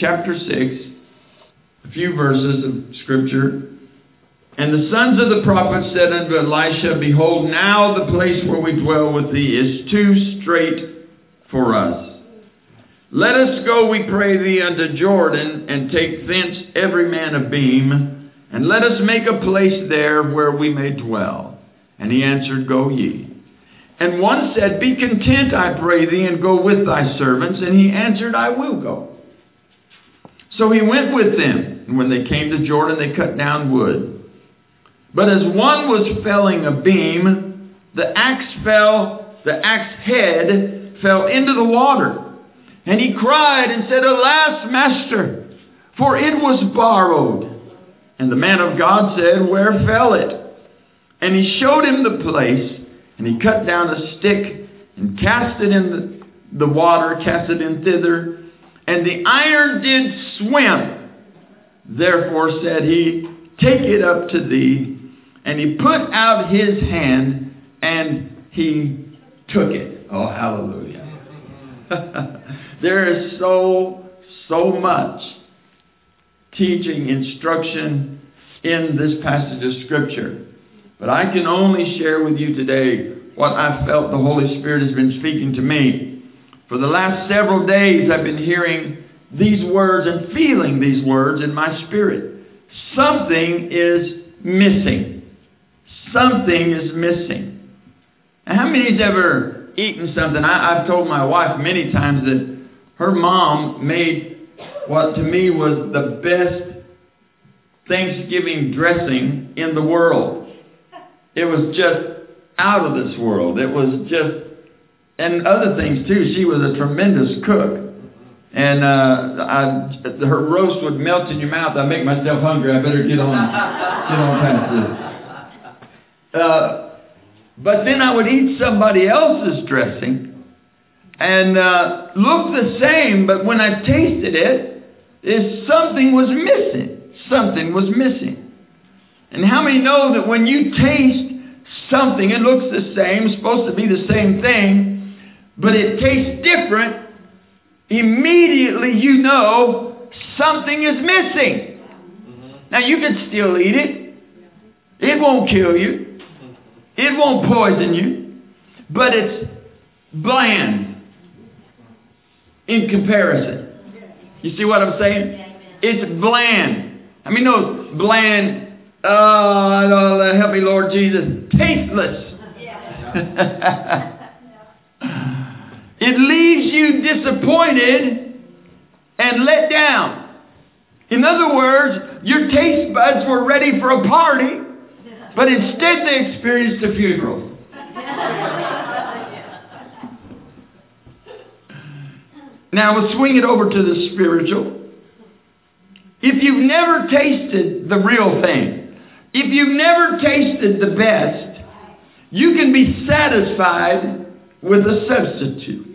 chapter 6, a few verses of scripture. And the sons of the prophets said unto Elisha, Behold, now the place where we dwell with thee is too strait for us. Let us go, we pray thee, unto Jordan, and take thence every man a beam, and let us make a place there where we may dwell. And he answered, Go ye. And one said, Be content, I pray thee, and go with thy servants. And he answered, I will go. So he went with them. And when they came to Jordan, they cut down wood. But as one was felling a beam, the axe fell, the axe head fell into the water. And he cried and said, Alas, master, for it was borrowed. And the man of God said, Where fell it? And he showed him the place, and he cut down a stick and cast it in the, water, cast it in thither, and the iron did swim. Therefore said he, Take it up to thee. And he put out his hand, and he took it. Oh, hallelujah. there is so, so much teaching, instruction in this passage of Scripture. But I can only share with you today what I felt the Holy Spirit has been speaking to me. For the last several days, I've been hearing these words and feeling these words in my spirit. Something is missing. Something is missing. How many's ever eaten something? I, I've told my wife many times that her mom made what to me was the best Thanksgiving dressing in the world. It was just out of this world. It was just, and other things too. She was a tremendous cook. And uh, I, her roast would melt in your mouth. I make myself hungry. I better get on, get on past this. Uh, but then I would eat somebody else's dressing, and uh, look the same. But when I tasted it, something was missing. Something was missing. And how many know that when you taste something, it looks the same, supposed to be the same thing, but it tastes different? immediately you know something is missing. Now you can still eat it. It won't kill you. It won't poison you. But it's bland in comparison. You see what I'm saying? It's bland. I mean, no, bland. Oh, help me, Lord Jesus. Tasteless. It leaves you disappointed and let down. In other words, your taste buds were ready for a party, but instead they experienced a funeral. Now we'll swing it over to the spiritual. If you've never tasted the real thing, if you've never tasted the best, you can be satisfied with a substitute.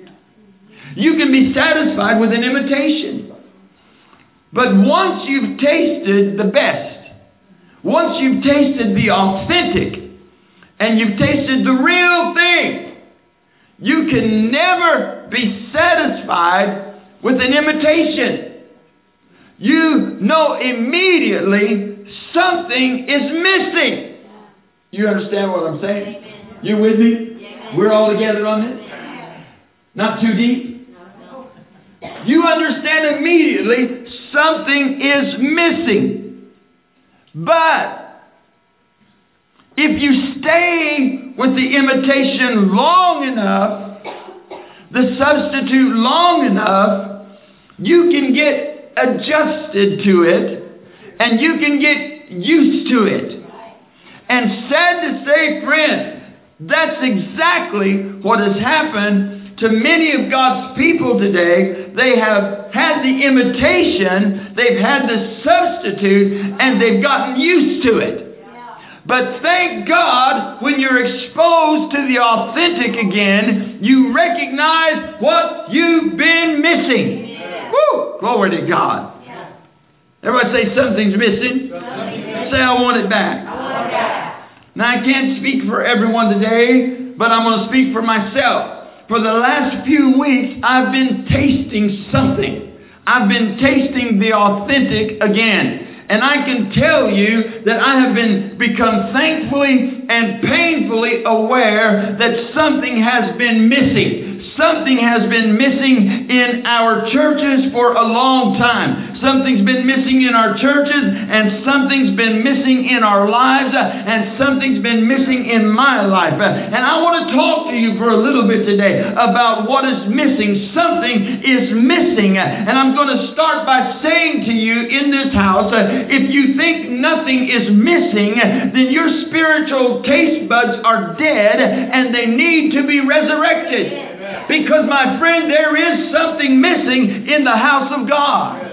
You can be satisfied with an imitation. But once you've tasted the best, once you've tasted the authentic, and you've tasted the real thing, you can never be satisfied with an imitation. You know immediately something is missing. You understand what I'm saying? You with me? We're all together on this? Not too deep? You understand immediately something is missing. But if you stay with the imitation long enough, the substitute long enough, you can get adjusted to it and you can get used to it. And sad to say, friend, that's exactly what has happened to many of God's people today, they have had the imitation, they've had the substitute, and they've gotten used to it. But thank God, when you're exposed to the authentic again, you recognize what you've been missing. Woo! Glory to God. Everybody say something's missing. Say. I want it back. Now, I can't speak for everyone today, but I'm going to speak for myself for the last few weeks, I've been tasting something. I've been tasting the authentic again. And I can tell you that I have been become thankfully and painfully aware that something has been missing. Something has been missing in our churches for a long time. Something's been missing in our churches, and something's been missing in our lives, uh, and something's been missing in my life. Uh, and I want to talk to you for a little bit today about what is missing. Something is missing. Uh, and I'm going to start by saying to you in this house if you think nothing is missing, then your spiritual taste buds are dead and they need to be resurrected. Because, my friend, there is something missing in the house of God.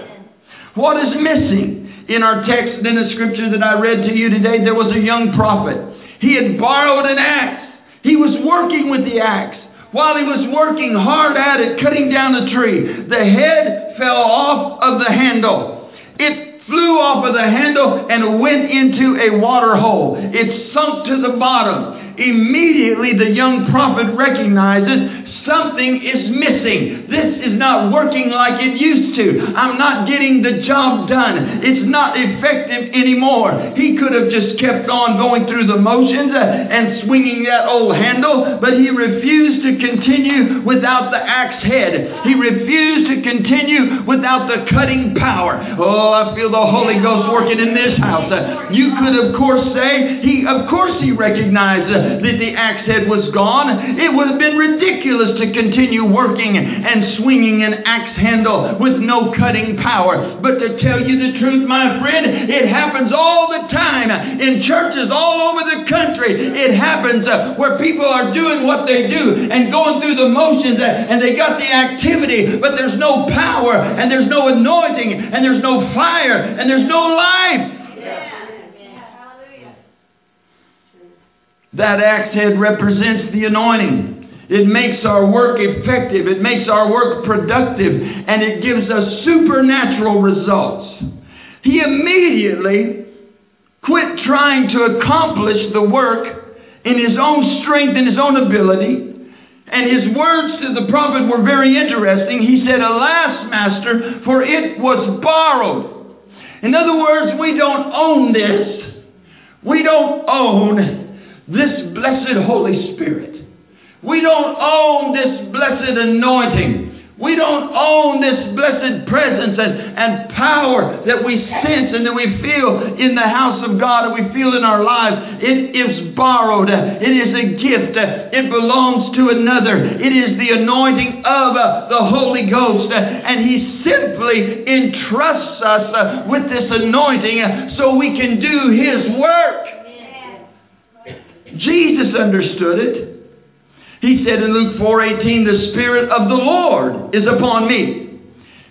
What is missing? In our text and in the scripture that I read to you today, there was a young prophet. He had borrowed an axe. He was working with the axe. While he was working hard at it, cutting down a tree, the head fell off of the handle. It flew off of the handle and went into a water hole. It sunk to the bottom. Immediately, the young prophet recognizes something is missing. This is not working like it used to. I'm not getting the job done. It's not effective anymore. He could have just kept on going through the motions uh, and swinging that old handle, but he refused to continue without the axe head. He refused to continue without the cutting power. Oh, I feel the Holy Ghost working in this house. Uh, you could, of course, say he, of course, he recognized that the axe head was gone. It would have been ridiculous to continue working and swinging an axe handle with no cutting power. But to tell you the truth, my friend, it happens all the time in churches all over the country. It happens uh, where people are doing what they do and going through the motions uh, and they got the activity, but there's no power and there's no anointing and there's no fire and there's no life. That axe head represents the anointing. It makes our work effective, it makes our work productive, and it gives us supernatural results. He immediately quit trying to accomplish the work in his own strength and his own ability. And his words to the prophet were very interesting. He said, Alas, master, for it was borrowed. In other words, we don't own this. We don't own this blessed Holy Spirit. We don't own this blessed anointing. We don't own this blessed presence and, and power that we sense and that we feel in the house of God and we feel in our lives. It is borrowed. It is a gift. It belongs to another. It is the anointing of uh, the Holy Ghost. And He simply entrusts us uh, with this anointing so we can do His work. Jesus understood it. He said in Luke 4:18, "The spirit of the Lord is upon me,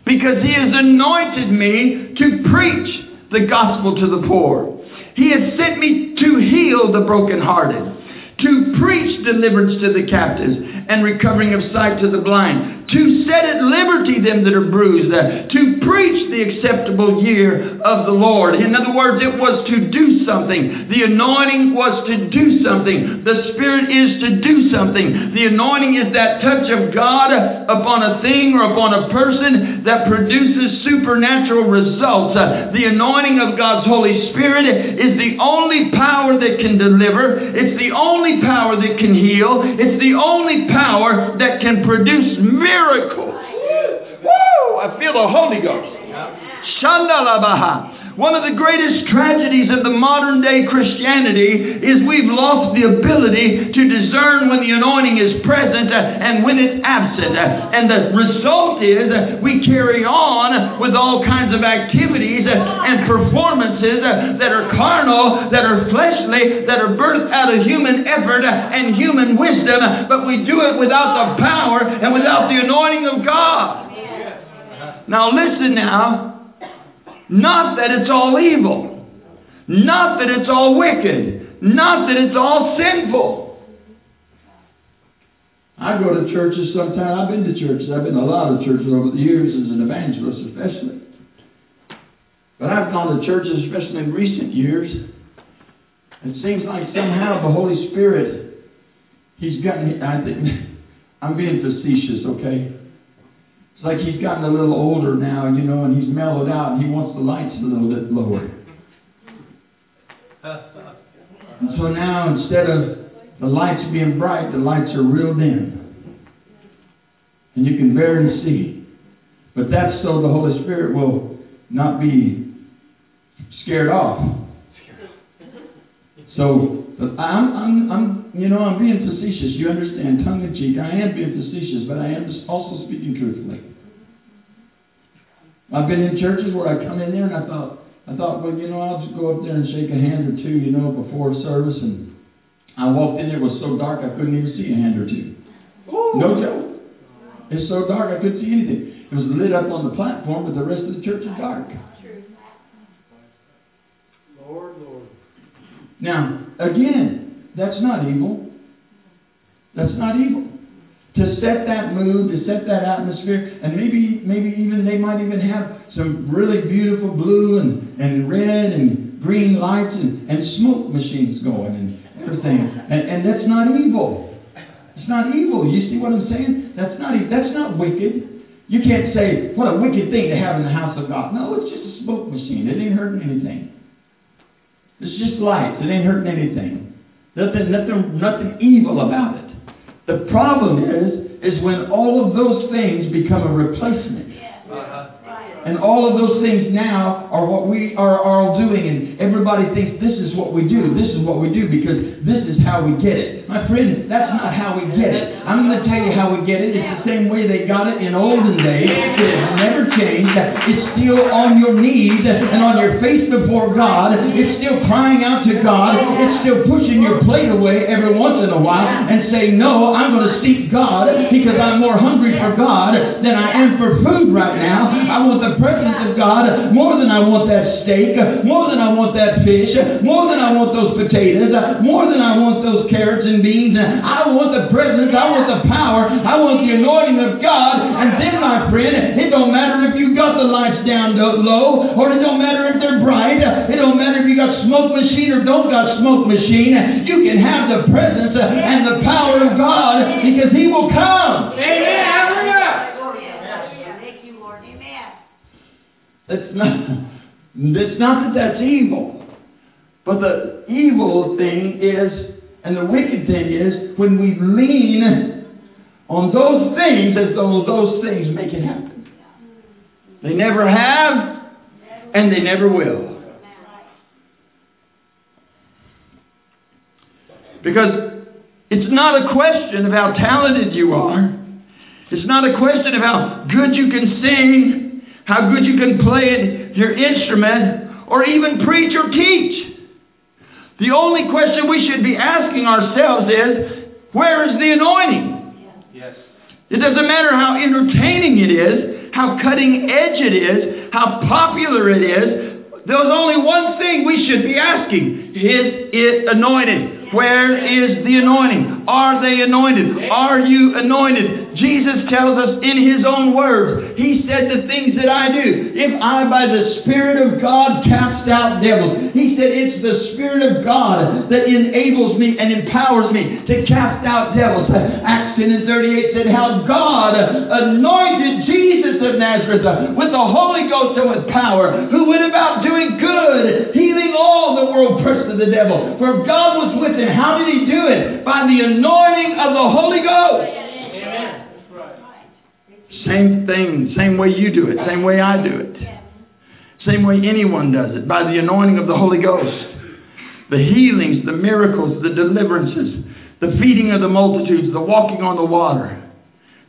because he has anointed me to preach the gospel to the poor. He has sent me to heal the brokenhearted, to preach deliverance to the captives and recovering of sight to the blind, to set at liberty them that are bruised, uh, to preach the acceptable year of the Lord. In other words, it was to do something. The anointing was to do something. The Spirit is to do something. The anointing is that touch of God upon a thing or upon a person that produces supernatural results. Uh, the anointing of God's Holy Spirit is the only power that can deliver, it's the only power that can heal, it's the only power that can produce miracles miracles. Woo! I feel the Holy Ghost. Shandalabaha. One of the greatest tragedies of the modern day Christianity is we've lost the ability to discern when the anointing is present and when it's absent. And the result is we carry on with all kinds of activities and performances that are carnal, that are fleshly, that are birthed out of human effort and human wisdom, but we do it without the power and without the anointing of God. Now, listen now. Not that it's all evil. Not that it's all wicked. Not that it's all sinful. I go to churches sometimes. I've been to churches. I've been to a lot of churches over the years as an evangelist, especially. But I've gone to churches, especially in recent years. It seems like somehow the Holy Spirit, He's gotten. I think I'm being facetious, okay? Like he's gotten a little older now, you know, and he's mellowed out and he wants the lights a little bit lower. And so now instead of the lights being bright, the lights are real dim. And you can barely see. But that's so the Holy Spirit will not be scared off. So I'm, I'm, I'm, you know, I'm being facetious. You understand, tongue in cheek. I am being facetious, but I am also speaking truthfully. I've been in churches where I come in there and I thought, I thought, well, you know, I'll just go up there and shake a hand or two, you know, before service. And I walked in there, it was so dark I couldn't even see a hand or two. No joke. It's so dark I couldn't see anything. It was lit up on the platform, but the rest of the church is dark. Lord, Lord. Now, again, that's not evil. That's not evil to set that mood, to set that atmosphere, and maybe maybe even they might even have some really beautiful blue and, and red and green lights and, and smoke machines going and everything. And, and that's not evil. It's not evil. You see what I'm saying? That's not that's not wicked. You can't say, what a wicked thing to have in the house of God. No, it's just a smoke machine. It ain't hurting anything. It's just lights. It ain't hurting anything. Nothing, nothing, nothing evil about it. The problem is, is when all of those things become a replacement. Uh-huh. And all of those things now are what we are, are all doing. And everybody thinks this is what we do. This is what we do because this is how we get it. My friend, that's not how we get it. I'm going to tell you how we get it. It's the same way they got it in olden days. It has never changed. It's still on your knees and on your face before God. It's still crying out to God. It's still pushing your plate away every once in a while and saying, No, I'm going to seek God because I'm more hungry for God than I am for food right now. I want the presence of God more than I want that steak, more than I want that fish, more than I want those potatoes, more than I want those carrots and beans. I want the presence, I want the power, I want the anointing of God. And then, my friend, it don't matter if you got the lights down low, or it don't matter if they're bright, it don't matter if you got smoke machine or don't got smoke machine. You can have the presence and the power of God because He will come. Amen. It's not, it's not that that's evil. But the evil thing is, and the wicked thing is, when we lean on those things as though those things make it happen. They never have, and they never will. Because it's not a question of how talented you are. It's not a question of how good you can sing how good you can play your instrument, or even preach or teach. The only question we should be asking ourselves is, where is the anointing? Yes. It doesn't matter how entertaining it is, how cutting edge it is, how popular it is. There's only one thing we should be asking. Is it anointed? Where is the anointing? Are they anointed? Are you anointed? Jesus tells us in his own words, he said the things that I do. If I by the Spirit of God cast out devils, he said it's the Spirit of God that enables me and empowers me to cast out devils. Acts 10 and 38 said how God anointed Jesus of Nazareth with the Holy Ghost and with power, who went about doing good, healing all that were oppressed of the devil. For God was with him. How did he do it? By the anointing of the Holy Ghost. Same thing, same way you do it, same way I do it. Same way anyone does it, by the anointing of the Holy Ghost. The healings, the miracles, the deliverances, the feeding of the multitudes, the walking on the water,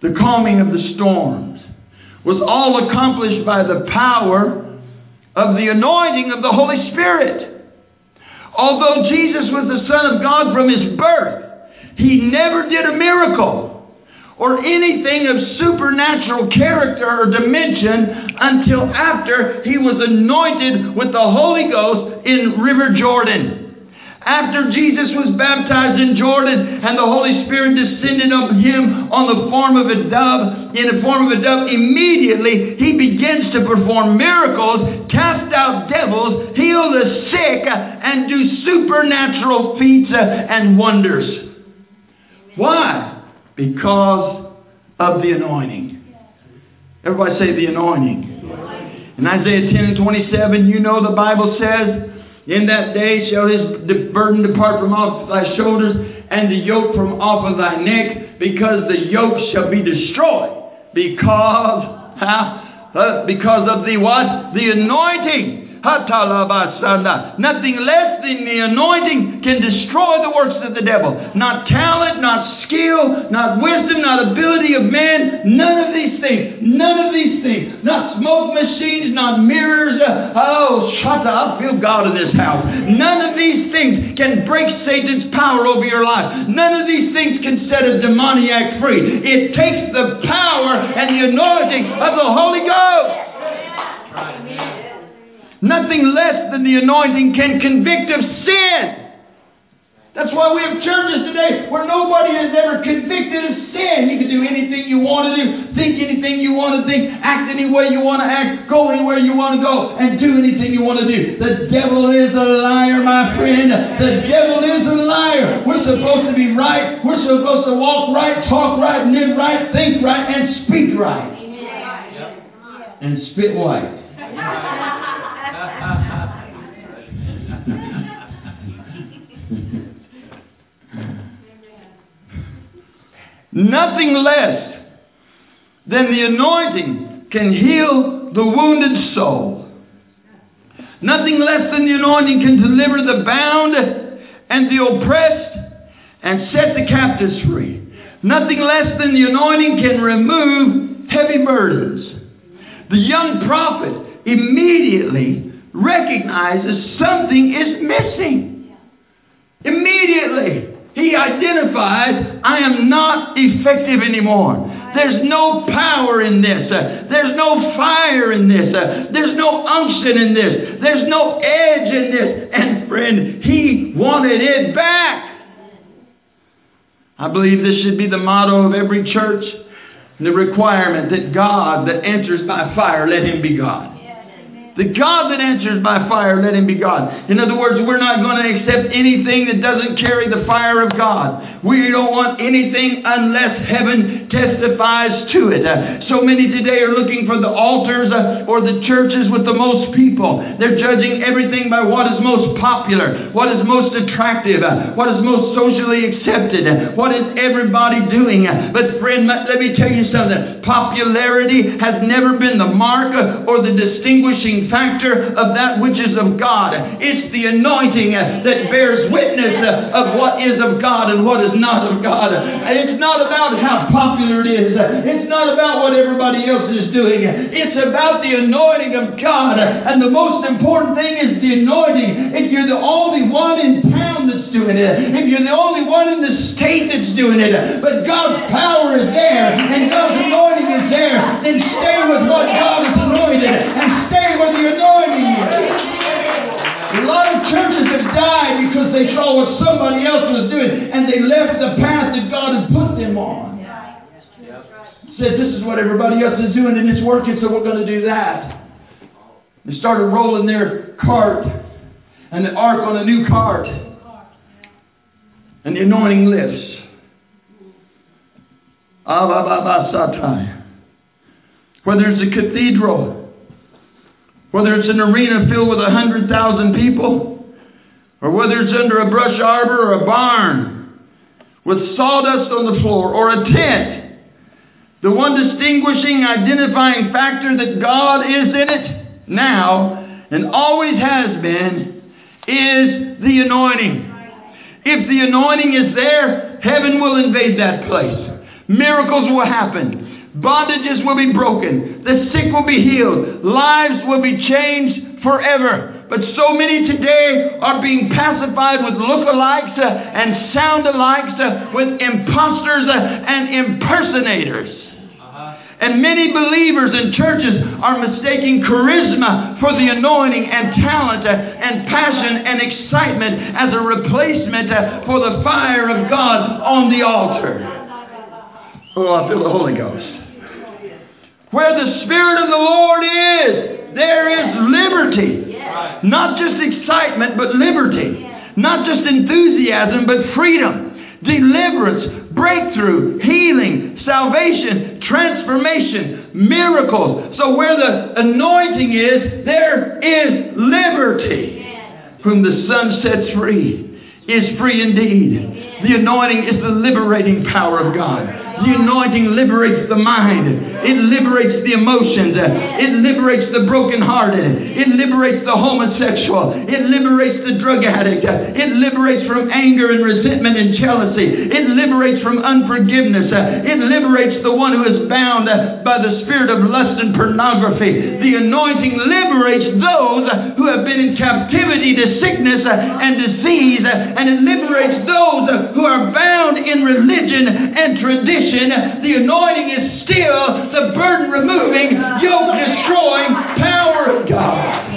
the calming of the storms, was all accomplished by the power of the anointing of the Holy Spirit. Although Jesus was the Son of God from his birth, he never did a miracle or anything of supernatural character or dimension until after he was anointed with the Holy Ghost in River Jordan. After Jesus was baptized in Jordan and the Holy Spirit descended on him on the form of a dove, in the form of a dove, immediately he begins to perform miracles, cast out devils, heal the sick, and do supernatural feats uh, and wonders. Why? Because of the anointing. Everybody say the anointing. In Isaiah 10 and 27, you know the Bible says, In that day shall his burden depart from off thy shoulders, and the yoke from off of thy neck, because the yoke shall be destroyed. Because, uh, because of the what? The anointing. Nothing less than the anointing can destroy the works of the devil. Not talent, not skill, not wisdom, not ability of man. None of these things. None of these things. Not smoke machines, not mirrors. Uh, oh, shut up. I feel God in this house. None of these things can break Satan's power over your life. None of these things can set a demoniac free. It takes the power and the anointing of the Holy Ghost. Nothing less than the anointing can convict of sin. That's why we have churches today where nobody is ever convicted of sin. You can do anything you want to do, think anything you want to think, act any way you want to act, go anywhere you want to go, and do anything you want to do. The devil is a liar, my friend. The devil is a liar. We're supposed to be right. We're supposed to walk right, talk right, live right, think right, and speak right. And spit white. Nothing less than the anointing can heal the wounded soul. Nothing less than the anointing can deliver the bound and the oppressed and set the captives free. Nothing less than the anointing can remove heavy burdens. The young prophet immediately recognizes something is missing. Immediately. He identifies, I am not effective anymore. There's no power in this. There's no fire in this. There's no unction in this. There's no edge in this. And friend, he wanted it back. I believe this should be the motto of every church. The requirement that God that enters by fire, let him be God. The God that answers by fire, let him be God. In other words, we're not going to accept anything that doesn't carry the fire of God. We don't want anything unless heaven testifies to it. Uh, so many today are looking for the altars uh, or the churches with the most people. They're judging everything by what is most popular, what is most attractive, uh, what is most socially accepted, uh, what is everybody doing. Uh, but friend, let me tell you something. Popularity has never been the mark uh, or the distinguishing factor of that which is of God. It's the anointing that bears witness of what is of God and what is not of God. It's not about how popular it is. It's not about what everybody else is doing. It's about the anointing of God. And the most important thing is the anointing. If you're the only one in town that's doing it, if you're the only one in the state that's doing it, but God's power is there and God's anointing is there, then stay with what God has anointed and stay with the anointing A lot of churches have died because they saw what somebody else was doing and they left the path that God had put them on. Said, this is what everybody else is doing and it's working, so we're going to do that. They started rolling their cart and the ark on a new cart. And the anointing lifts. Ah, Whether it's a cathedral whether it's an arena filled with a hundred thousand people, or whether it's under a brush arbor or a barn with sawdust on the floor or a tent, the one distinguishing, identifying factor that God is in it now and always has been is the anointing. If the anointing is there, heaven will invade that place. Miracles will happen. Bondages will be broken. The sick will be healed. Lives will be changed forever. But so many today are being pacified with look-alikes uh, and sound-alikes, uh, with imposters uh, and impersonators. Uh-huh. And many believers in churches are mistaking charisma for the anointing and talent uh, and passion and excitement as a replacement uh, for the fire of God on the altar. Oh, I feel the Holy Ghost. Where the Spirit of the Lord is, there is liberty. Not just excitement, but liberty. Not just enthusiasm, but freedom, deliverance, breakthrough, healing, salvation, transformation, miracles. So where the anointing is, there is liberty. Whom the Son sets free is free indeed. The anointing is the liberating power of God. The anointing liberates the mind. It liberates the emotions. It liberates the brokenhearted. It liberates the homosexual. It liberates the drug addict. It liberates from anger and resentment and jealousy. It liberates from unforgiveness. It liberates the one who is bound by the spirit of lust and pornography. The anointing liberates those who have been in captivity to sickness and disease. And it liberates those who are bound in religion and tradition the anointing is still the burden removing, yoke destroying power of God.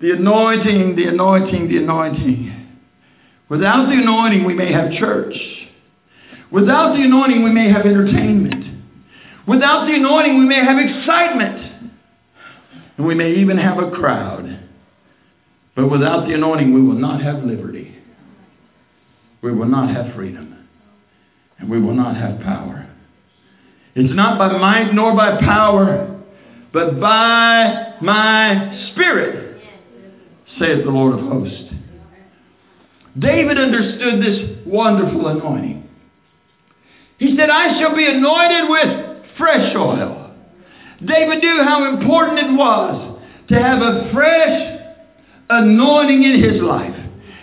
The anointing, the anointing, the anointing. Without the anointing, we may have church. Without the anointing, we may have entertainment. Without the anointing, we may have excitement. And we may even have a crowd. But without the anointing, we will not have liberty. We will not have freedom. And we will not have power. It's not by might nor by power, but by my spirit, saith the Lord of hosts. David understood this wonderful anointing. He said, I shall be anointed with fresh oil. David knew how important it was to have a fresh anointing in his life.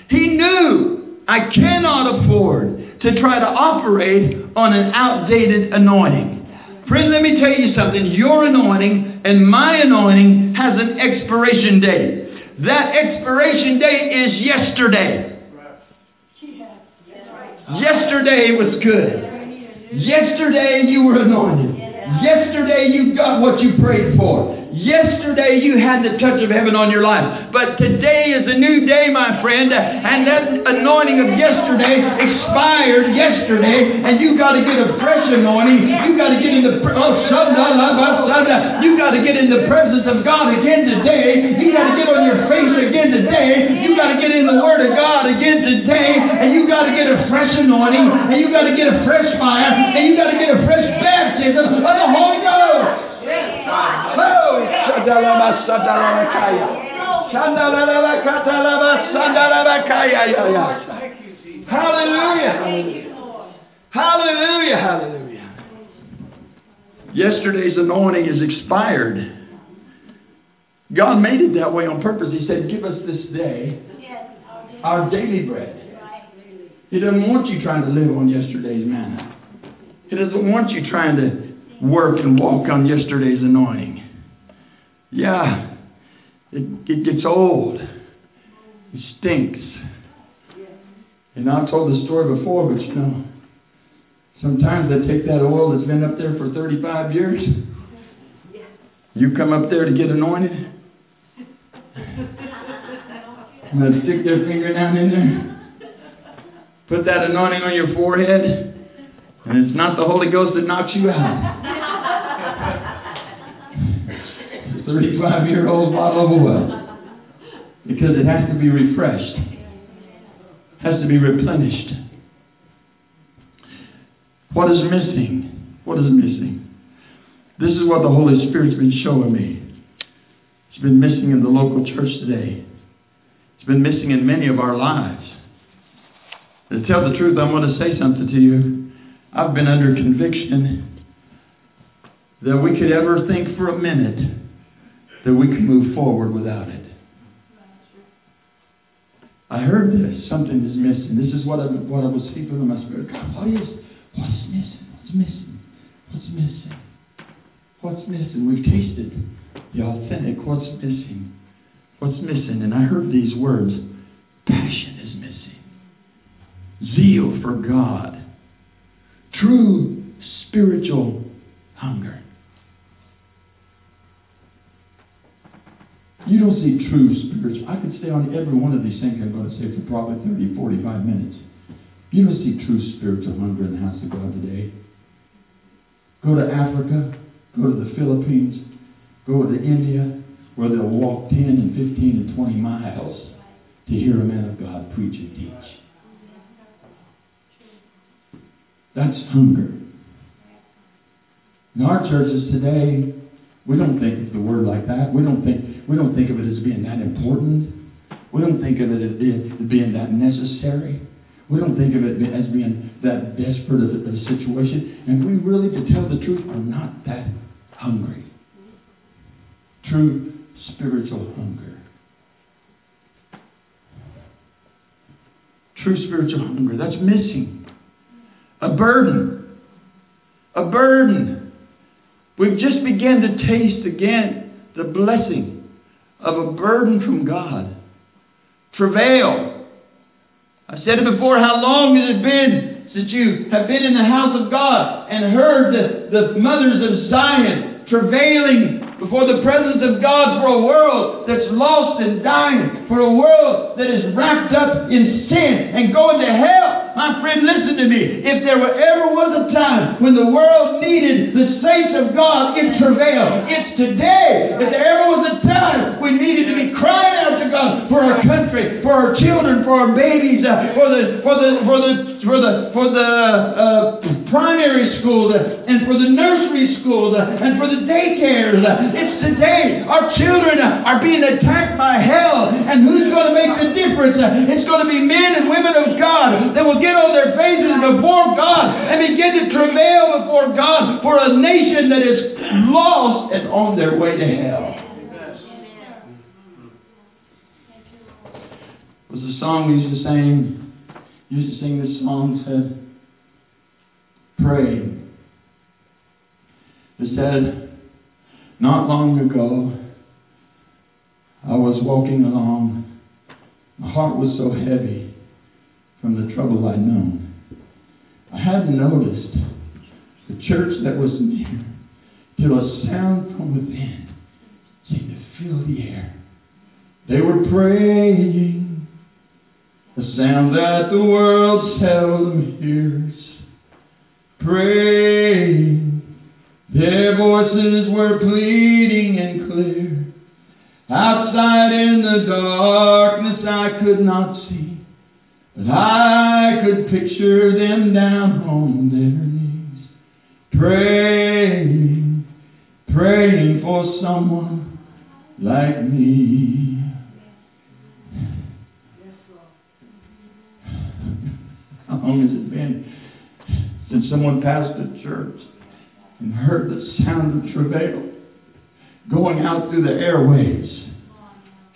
He knew I cannot afford to try to operate on an outdated anointing. Friend, let me tell you something. Your anointing and my anointing has an expiration date. That expiration date is yesterday. Yesterday was good. Yesterday you were anointed. Yesterday you got what you prayed for. Yesterday you had the touch of heaven on your life, but today is a new day, my friend, and that anointing of yesterday expired yesterday, and you got to get a fresh anointing. You got to get in the oh, you got to get in the presence of God again today. You got to get on your face again today. You got to get in the Word of God again today, and you got to get a fresh anointing, and you got to get a fresh fire, and you got to get a fresh baptism of the Holy Ghost. Hallelujah. Hallelujah. Hallelujah. Yesterday's anointing is expired. God made it that way on purpose. He said, Give us this day our daily bread. He doesn't want you trying to live on yesterday's manna. He doesn't want you trying to work and walk on yesterday's anointing. Yeah, it, it gets old. It stinks. And I've told the story before, but you know, sometimes they take that oil that's been up there for 35 years. You come up there to get anointed. And they stick their finger down in there. Put that anointing on your forehead. And it's not the Holy Ghost that knocks you out. 35 year old bottle of oil. Because it has to be refreshed, has to be replenished. What is missing? What is missing? This is what the Holy Spirit's been showing me. It's been missing in the local church today. It's been missing in many of our lives. To tell the truth, I'm going to say something to you. I've been under conviction that we could ever think for a minute that we can move forward without it. I heard this. Something is missing. This is what I, what I was feeling in my spirit. God, what is, what's missing? What's missing? What's missing? What's missing? We've tasted the authentic. What's missing? What's missing? And I heard these words. Passion is missing. Zeal for God. True spiritual hunger. You don't see true spiritual. I could stay on every one of these things I'm going to say for probably 30, 45 minutes. You don't see true spiritual hunger in the house of God today. Go to Africa, go to the Philippines, go to India, where they'll walk 10 and 15 and 20 miles to hear a man of God preach and teach. That's hunger. In our churches today, we don't think of the word like that. We don't think we don't think of it as being that important. We don't think of it as being that necessary. We don't think of it as being that desperate of a situation. And we really, to tell the truth, are not that hungry. True spiritual hunger. True spiritual hunger. That's missing. A burden. A burden. We've just begun to taste again the blessing of a burden from God. Travail. I've said it before, how long has it been since you have been in the house of God and heard the, the mothers of Zion travailing before the presence of God for a world that's lost and dying, for a world that is wrapped up in sin and going to hell. My friend, listen to me. If there ever was a time when the world needed the saints of God in travail, it's today. If there ever was a time we needed to be crying out to God for our country, for our children, for our babies, uh, for the for the for the for the for the uh, primary schools uh, and for the nursery schools uh, and for the daycares. Uh, it's today. Our children are being attacked by hell. And who's going to make the difference? It's going to be men and women of God that will get on their faces before God and begin to travail before God for a nation that is lost and on their way to hell. It was a song we used to sing. Used to sing this song said, "Pray." It said, not long ago, I was walking along. My heart was so heavy from the trouble I'd known. I hadn't noticed the church that was near till a sound from within seemed to fill the air. They were praying, a sound that the world seldom hears. Praying their voices were pleading and clear. Outside in the darkness I could not see, but I could picture them down on their knees, praying, praying for someone like me. How long has it been since someone passed the church? and heard the sound of travail going out through the airways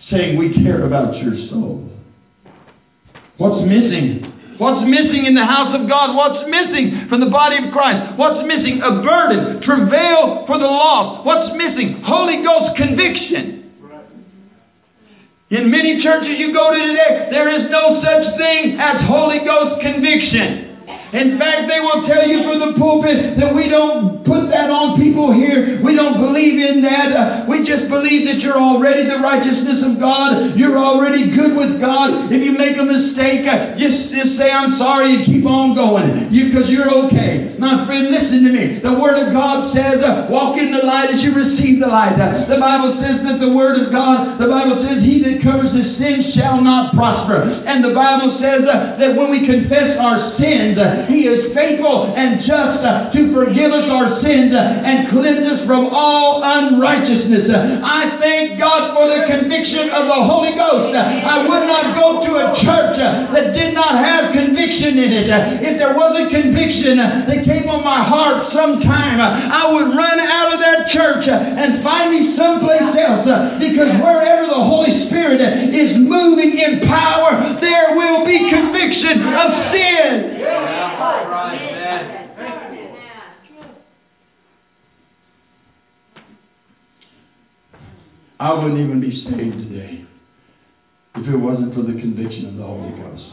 saying, We care about your soul. What's missing? What's missing in the house of God? What's missing from the body of Christ? What's missing? A burden, travail for the lost. What's missing? Holy Ghost conviction. In many churches you go to today, there is no such thing as Holy Ghost conviction. In fact, they will tell you from the pulpit that we don't put that on people here. We don't believe in that. Uh, we just believe that you're already the righteousness of God. You're already good with God. If you make a mistake, uh, just, just say, I'm sorry, and keep on going because you, are okay. My friend, listen to me. The Word of God says, uh, walk in the light as you receive the light. Uh, the Bible says that the Word of God, the Bible says, he that covers his sins shall not prosper. And the Bible says uh, that when we confess our sins, uh, he is faithful and just uh, to forgive us our sins uh, and cleanse us from all unrighteousness. I thank God for the conviction of the Holy Ghost. I would not go to a church uh, that did not have conviction in it. If there was a conviction that came on my heart sometime, I would run out of that church and find me someplace else because wherever the Holy Spirit is moving in power, there will be conviction of sin. I wouldn't even be saved today if it wasn't for the conviction of the Holy Ghost.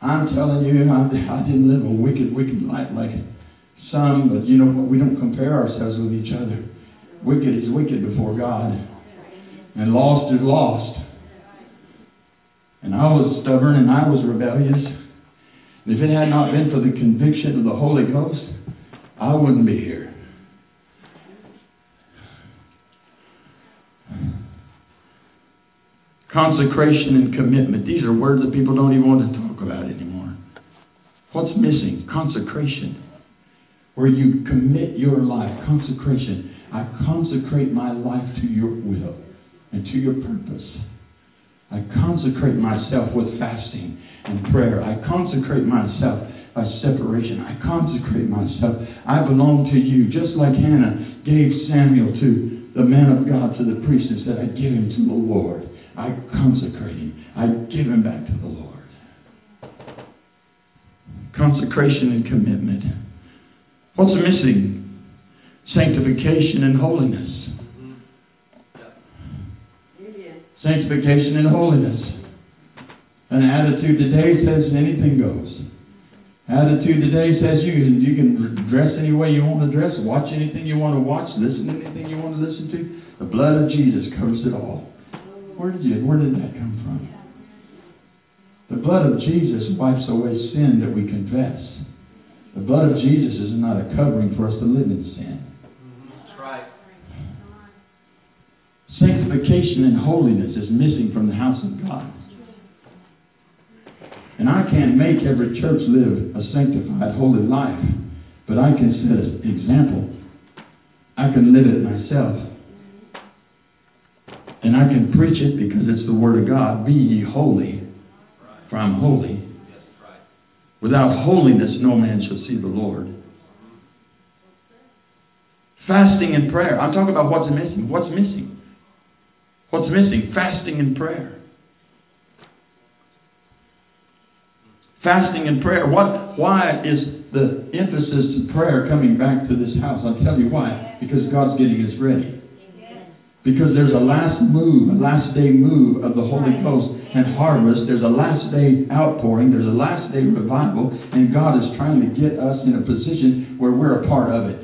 I'm telling you, I, I didn't live a wicked, wicked life like some, but you know what? We don't compare ourselves with each other. Wicked is wicked before God, and lost is lost. And I was stubborn and I was rebellious. If it had not been for the conviction of the Holy Ghost, I wouldn't be here. Consecration and commitment. These are words that people don't even want to talk about anymore. What's missing? Consecration. Where you commit your life. Consecration. I consecrate my life to your will and to your purpose. I consecrate myself with fasting and prayer. I consecrate myself by separation. I consecrate myself. I belong to you. Just like Hannah gave Samuel to the man of God, to the priest, and said, I give him to the Lord. I consecrate him. I give him back to the Lord. Consecration and commitment. What's missing? Sanctification and holiness. Sanctification and holiness. An attitude today says anything goes. Attitude today says you can, you can dress any way you want to dress, watch anything you want to watch, listen to anything you want to listen to. The blood of Jesus covers it all. Where did you, where did that come from? The blood of Jesus wipes away sin that we confess. The blood of Jesus is not a covering for us to live in sin. That's right. Sanctification and holiness is missing from the house of God. And I can't make every church live a sanctified, holy life, but I can set an example. I can live it myself. And I can preach it because it's the Word of God. Be ye holy, for I'm holy. Without holiness, no man shall see the Lord. Fasting and prayer. I'm talking about what's missing. What's missing? What's missing? Fasting and prayer. Fasting and prayer. What? Why is the emphasis to prayer coming back to this house? I'll tell you why. Because God's getting us ready. Because there's a last move, a last day move of the Holy Ghost and harvest. There's a last day outpouring. There's a last day revival. And God is trying to get us in a position where we're a part of it.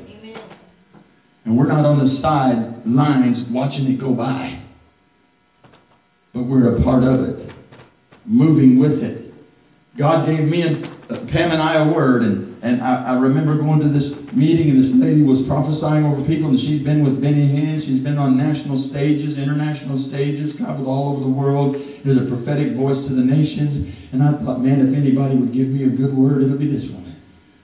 And we're not on the sidelines watching it go by. But we're a part of it. Moving with it. God gave me and uh, Pam and I a word, and, and I, I remember going to this meeting, and this lady was prophesying over people, and she's been with Benny Hinn. She's been on national stages, international stages, traveled all over the world. There's a prophetic voice to the nations. And I thought, man, if anybody would give me a good word, it'll be this woman.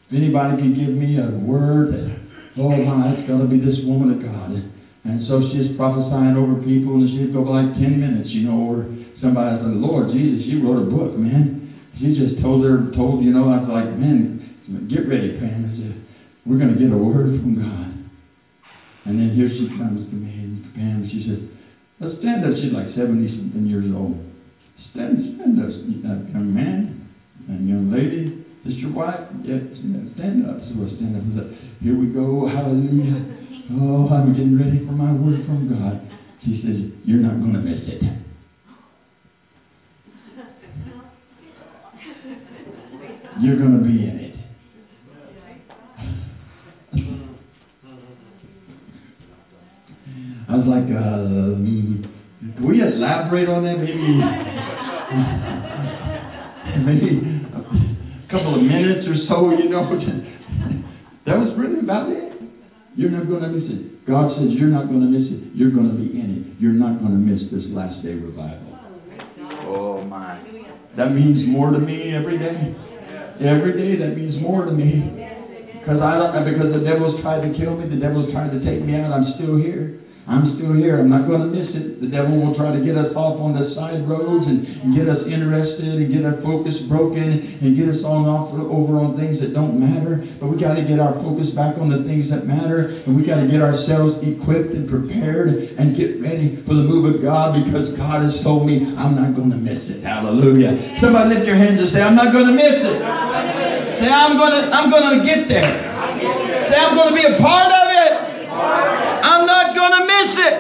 If anybody could give me a word that, oh my, it's got to be this woman of God. And so she's prophesying over people, and she'd go like 10 minutes, you know, or somebody said, Lord Jesus, she wrote a book, man. She just told her, told, you know, I was like, man, get ready, Pam. I said, we're going to get a word from God. And then here she comes to me, and Pam, she says, well, stand up. She's like 70-something years old. Stand, stand up, uh, young man and young lady. Is your wife? Yeah, stand up. So I stand up and said, here we go, hallelujah. Oh, I'm getting ready for my word from God. She says, you're not going to miss it. You're going to be in it. I was like, uh, can we elaborate on that? Maybe, maybe a couple of minutes or so, you know. that was really about it. You're not going to miss it. God says you're not going to miss it. You're going to be in it. You're not going to miss this last day revival. Oh, my. That means more to me every day. Every day that means more to me. Because I because the devil's tried to kill me, the devil's tried to take me out, I'm still here. I'm still here. I'm not going to miss it. The devil will try to get us off on the side roads and, get us interested and get our focus broken and get us on off over on things that don't matter. But we got to get our focus back on the things that matter, and we got to get ourselves equipped and prepared and get ready for the move of God because God has told me I'm not going to miss it. Hallelujah. Somebody lift your hands and say, I'm not going to miss it. Say, I'm going to, I'm going to get there. Say, I'm going to be a part of it. I'm not going to miss it.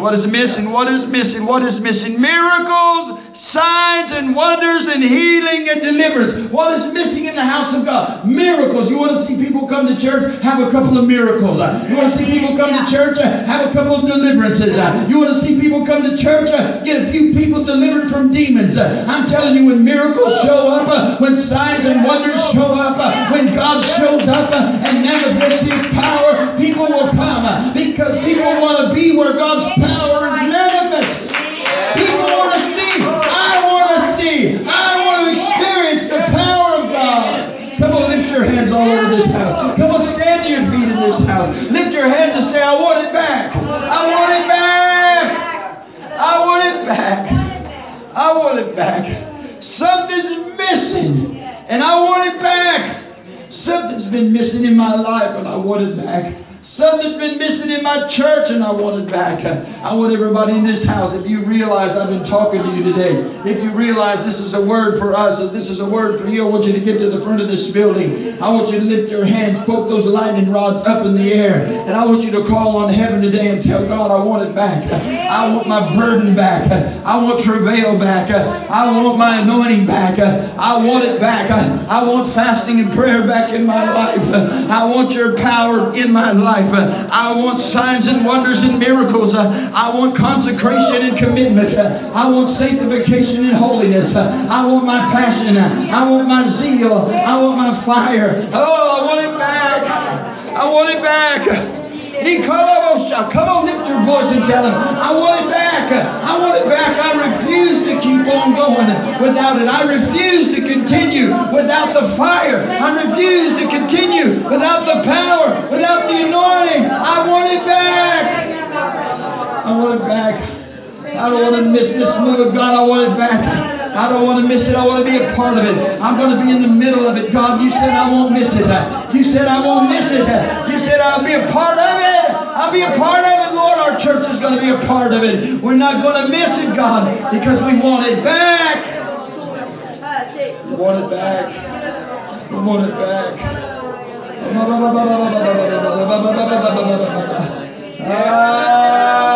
What is missing? What is missing? What is missing? Miracles, signs and wonders and healing and deliverance. What is missing in the house of God? Miracles. You want to see people come to church? Have a couple of miracles. You want to see people come to church? Have a couple of deliverances. You want to see people come to church? Get a few people delivered from demons. I'm telling you, when miracles show up, when signs and wonders show up, when God shows up and manifests His power, people will come because people want to be where God's power is manifested. People Lift your hands and say, I want it back. I want it back. I want it back. I want it back. Something's missing, and I want it back. Something's been missing in my life, and I want it back. Something's been missing in my church and I want it back. I want everybody in this house, if you realize I've been talking to you today, if you realize this is a word for us and this is a word for you, I want you to get to the front of this building. I want you to lift your hands, poke those lightning rods up in the air, and I want you to call on heaven today and tell God, I want it back. I want my burden back. I want travail back. I want my anointing back. I want it back. I want fasting and prayer back in my life. I want your power in my life life. Uh, I want signs and wonders and miracles. Uh, I want consecration and commitment. Uh, I want sanctification and holiness. I want my passion. I want my zeal. I want my fire. Oh, I want it back. I want it back. Uh, come on, lift your voice and tell him, I want it back. I want it back. I refuse to keep on going without it. I refuse to continue without the fire. I refuse to continue without the power, without the anointing. I want it back. I want it back. I don't want to miss this move of God. I want it back. I don't want to miss it. I want to be a part of it. I'm going to be in the middle of it. God, you said I won't miss it. You said I won't miss it. You said I'll be a part of it. I'll be a part of it, Lord. Our church is going to be a part of it. We're not going to miss it, God, because we want it back. We want it back. We want it back. Ah.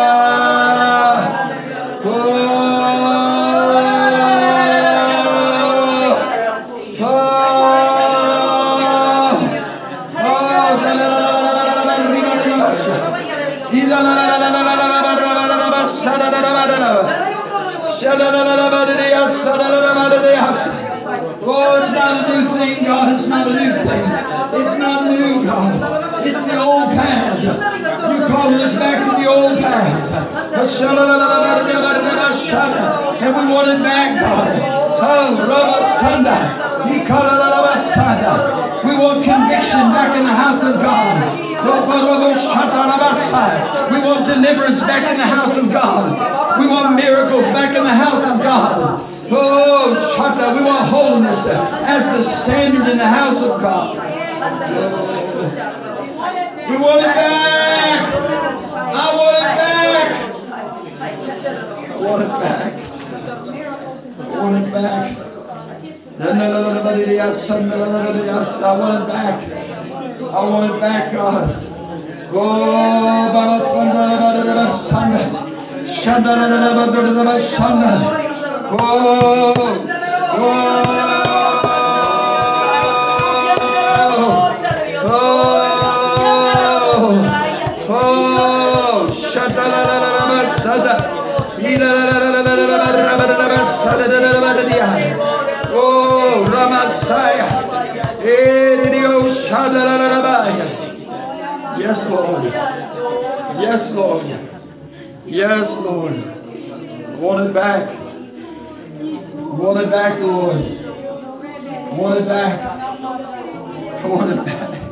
And we want it back, God. Oh, Rabasanda. We want conviction back in the house of God. We want deliverance back in the house of God. We want miracles back in the house of God. Oh, Shata, we want holiness as the standard in the house of God. We want it back. I want it back. I want it back. I want it back. I want it back. I want it back, God. Oh. Oh, oh, Yes, Lord. Yes, Lord. Yes, Lord. Want it back. Want it back, Lord. Want it back. Want it back.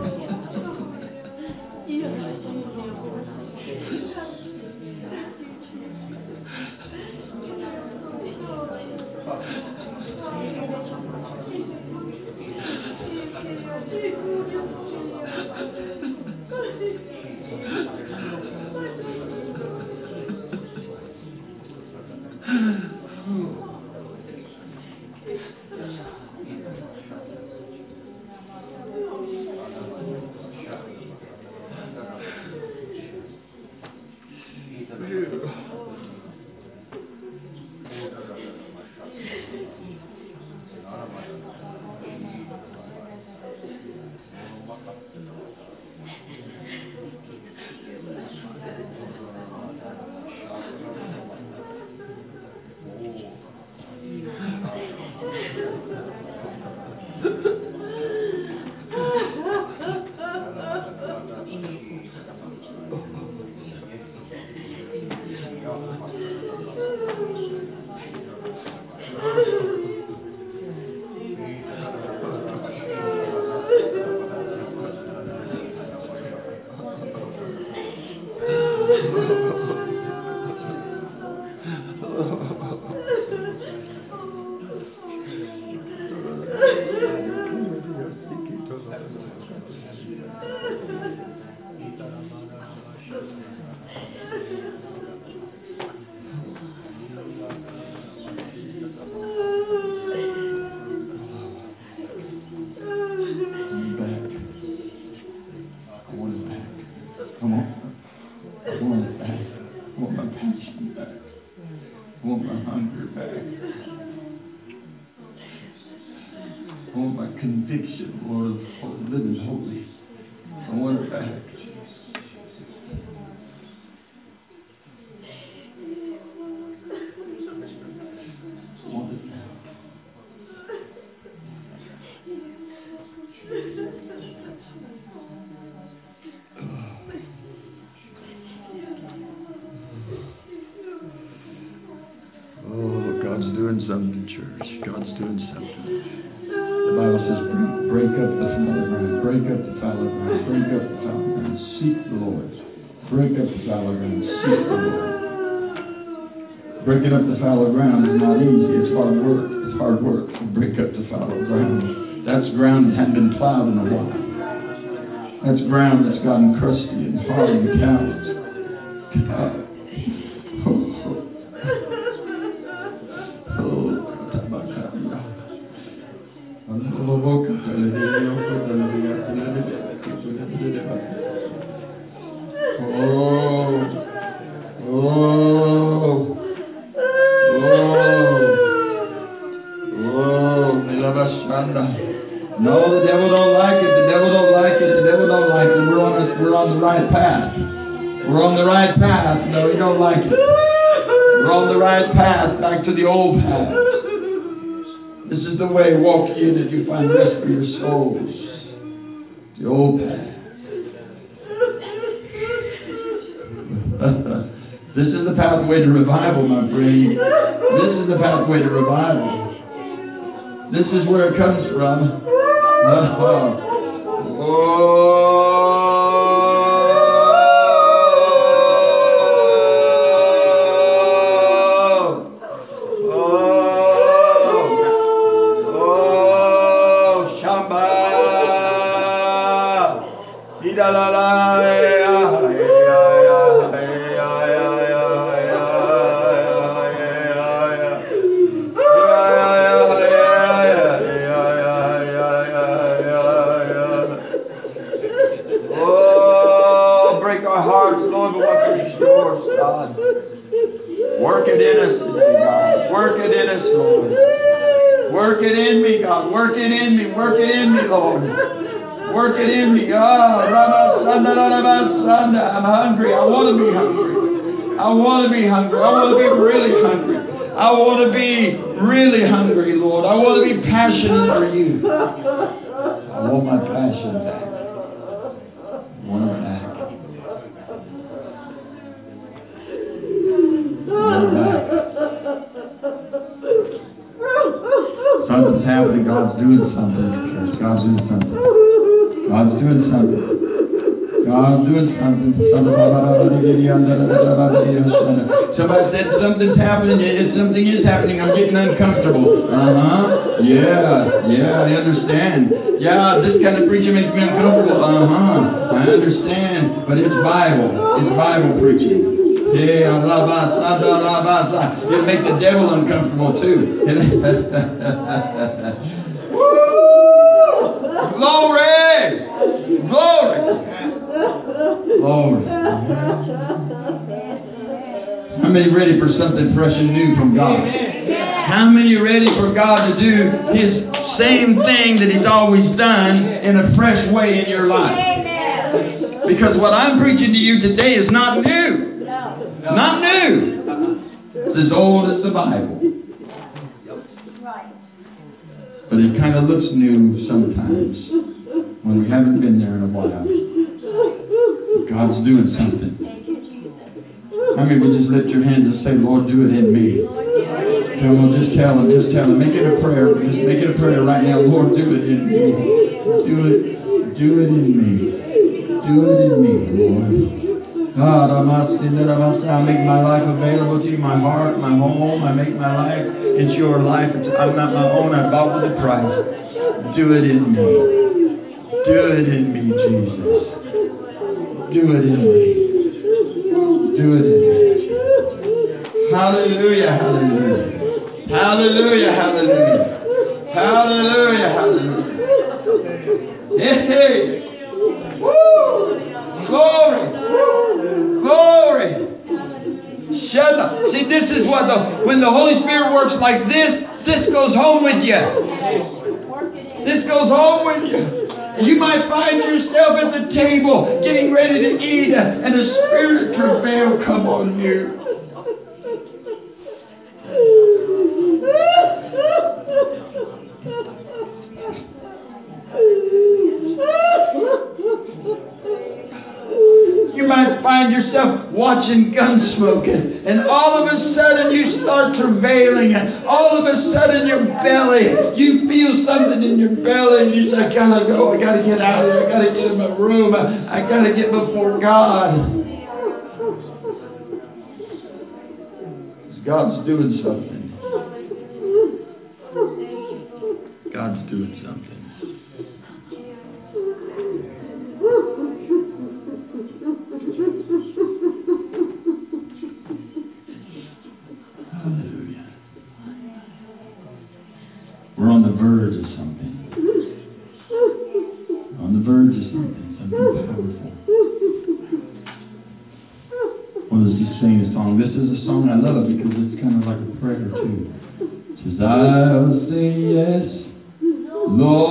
woman hunger back. Oh, my conviction, Lord, of living holy. I want it back. Gotten crusty Walk in it. You find rest for your souls. The old path. this is the pathway to revival, my friend. This is the pathway to revival. This is where it comes from. Oh. God's doing something. God's doing something. God's doing something. Somebody said something's happening. Yes, something is happening. I'm getting uncomfortable. Uh huh. Yeah. Yeah. I understand. Yeah. This kind of preaching makes me uncomfortable. Uh huh. I understand. But it's Bible. It's Bible preaching. It makes the devil uncomfortable too. Woo! Glory! Glory! Glory. How many ready for something fresh and new from God? How many ready for God to do His same thing that He's always done in a fresh way in your life? Because what I'm preaching to you today is not new. Not new. It's as old as the Bible. But it kind of looks new sometimes when we haven't been there in a while. God's doing something. How many would just lift your hands and say, Lord, do it in me? Come on, just tell him, just tell him. Make it a prayer. Just make it a prayer right now. Lord, do it in me. Do it. Do it in me. Do it in me, Lord. God, I must I make my life available to you, my heart, my home. I make my life. It's your life. It's, I'm not my own. I bought with a price. Do it in me. Do it in me, Jesus. Do it in me. Do it in me. Hallelujah, hallelujah. Hallelujah, hallelujah. Hallelujah, hallelujah. Hey, hey. Woo! Glory. Glory. Shut up. See, this is what the when the Holy Spirit works like this, this goes home with you. This goes on with you. And you might find yourself at the table getting ready to eat, and a spirit come on you. You might find yourself watching Gunsmoke, and all of a sudden you start travailing, and all of a sudden your belly, you feel something in your belly, and you say, I gotta go, I gotta get out of here, I gotta get in my room, I, I gotta get before God. God's doing something. Says, I'll say yes, Lord,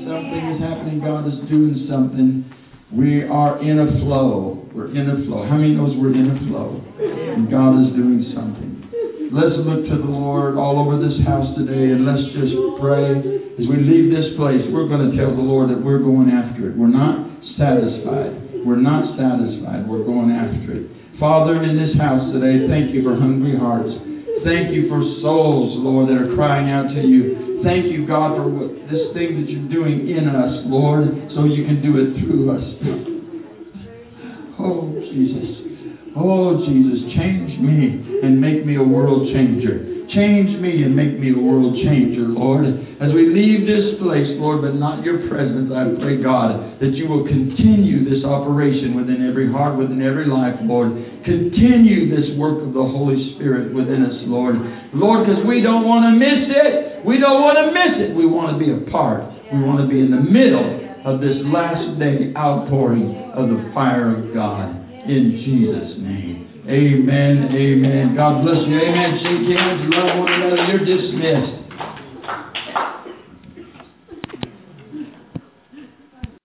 Something is happening. God is doing something. We are in a flow. We're in a flow. How many knows we're in a flow? And God is doing something. Let's look to the Lord all over this house today and let's just pray. As we leave this place, we're going to tell the Lord that we're going after it. We're not satisfied. We're not satisfied. We're going after it. Father, in this house today, thank you for hungry hearts. Thank you for souls, Lord, that are crying out to you. Thank you, God, for what, this thing that you're doing in us, Lord, so you can do it through us. Oh, Jesus. Oh, Jesus, change me and make me a world changer. Change me and make me a world changer, Lord. As we leave this place, Lord, but not your presence, I pray, God, that you will continue this operation within every heart, within every life, Lord. Continue this work of the Holy Spirit within us, Lord. Lord, because we don't want to miss it. We don't want to miss it. We want to be a part. We want to be in the middle of this last day outpouring of the fire of God. In Jesus' name. Amen. Amen. God bless you. Amen. Shake hands. Love one another. You're dismissed.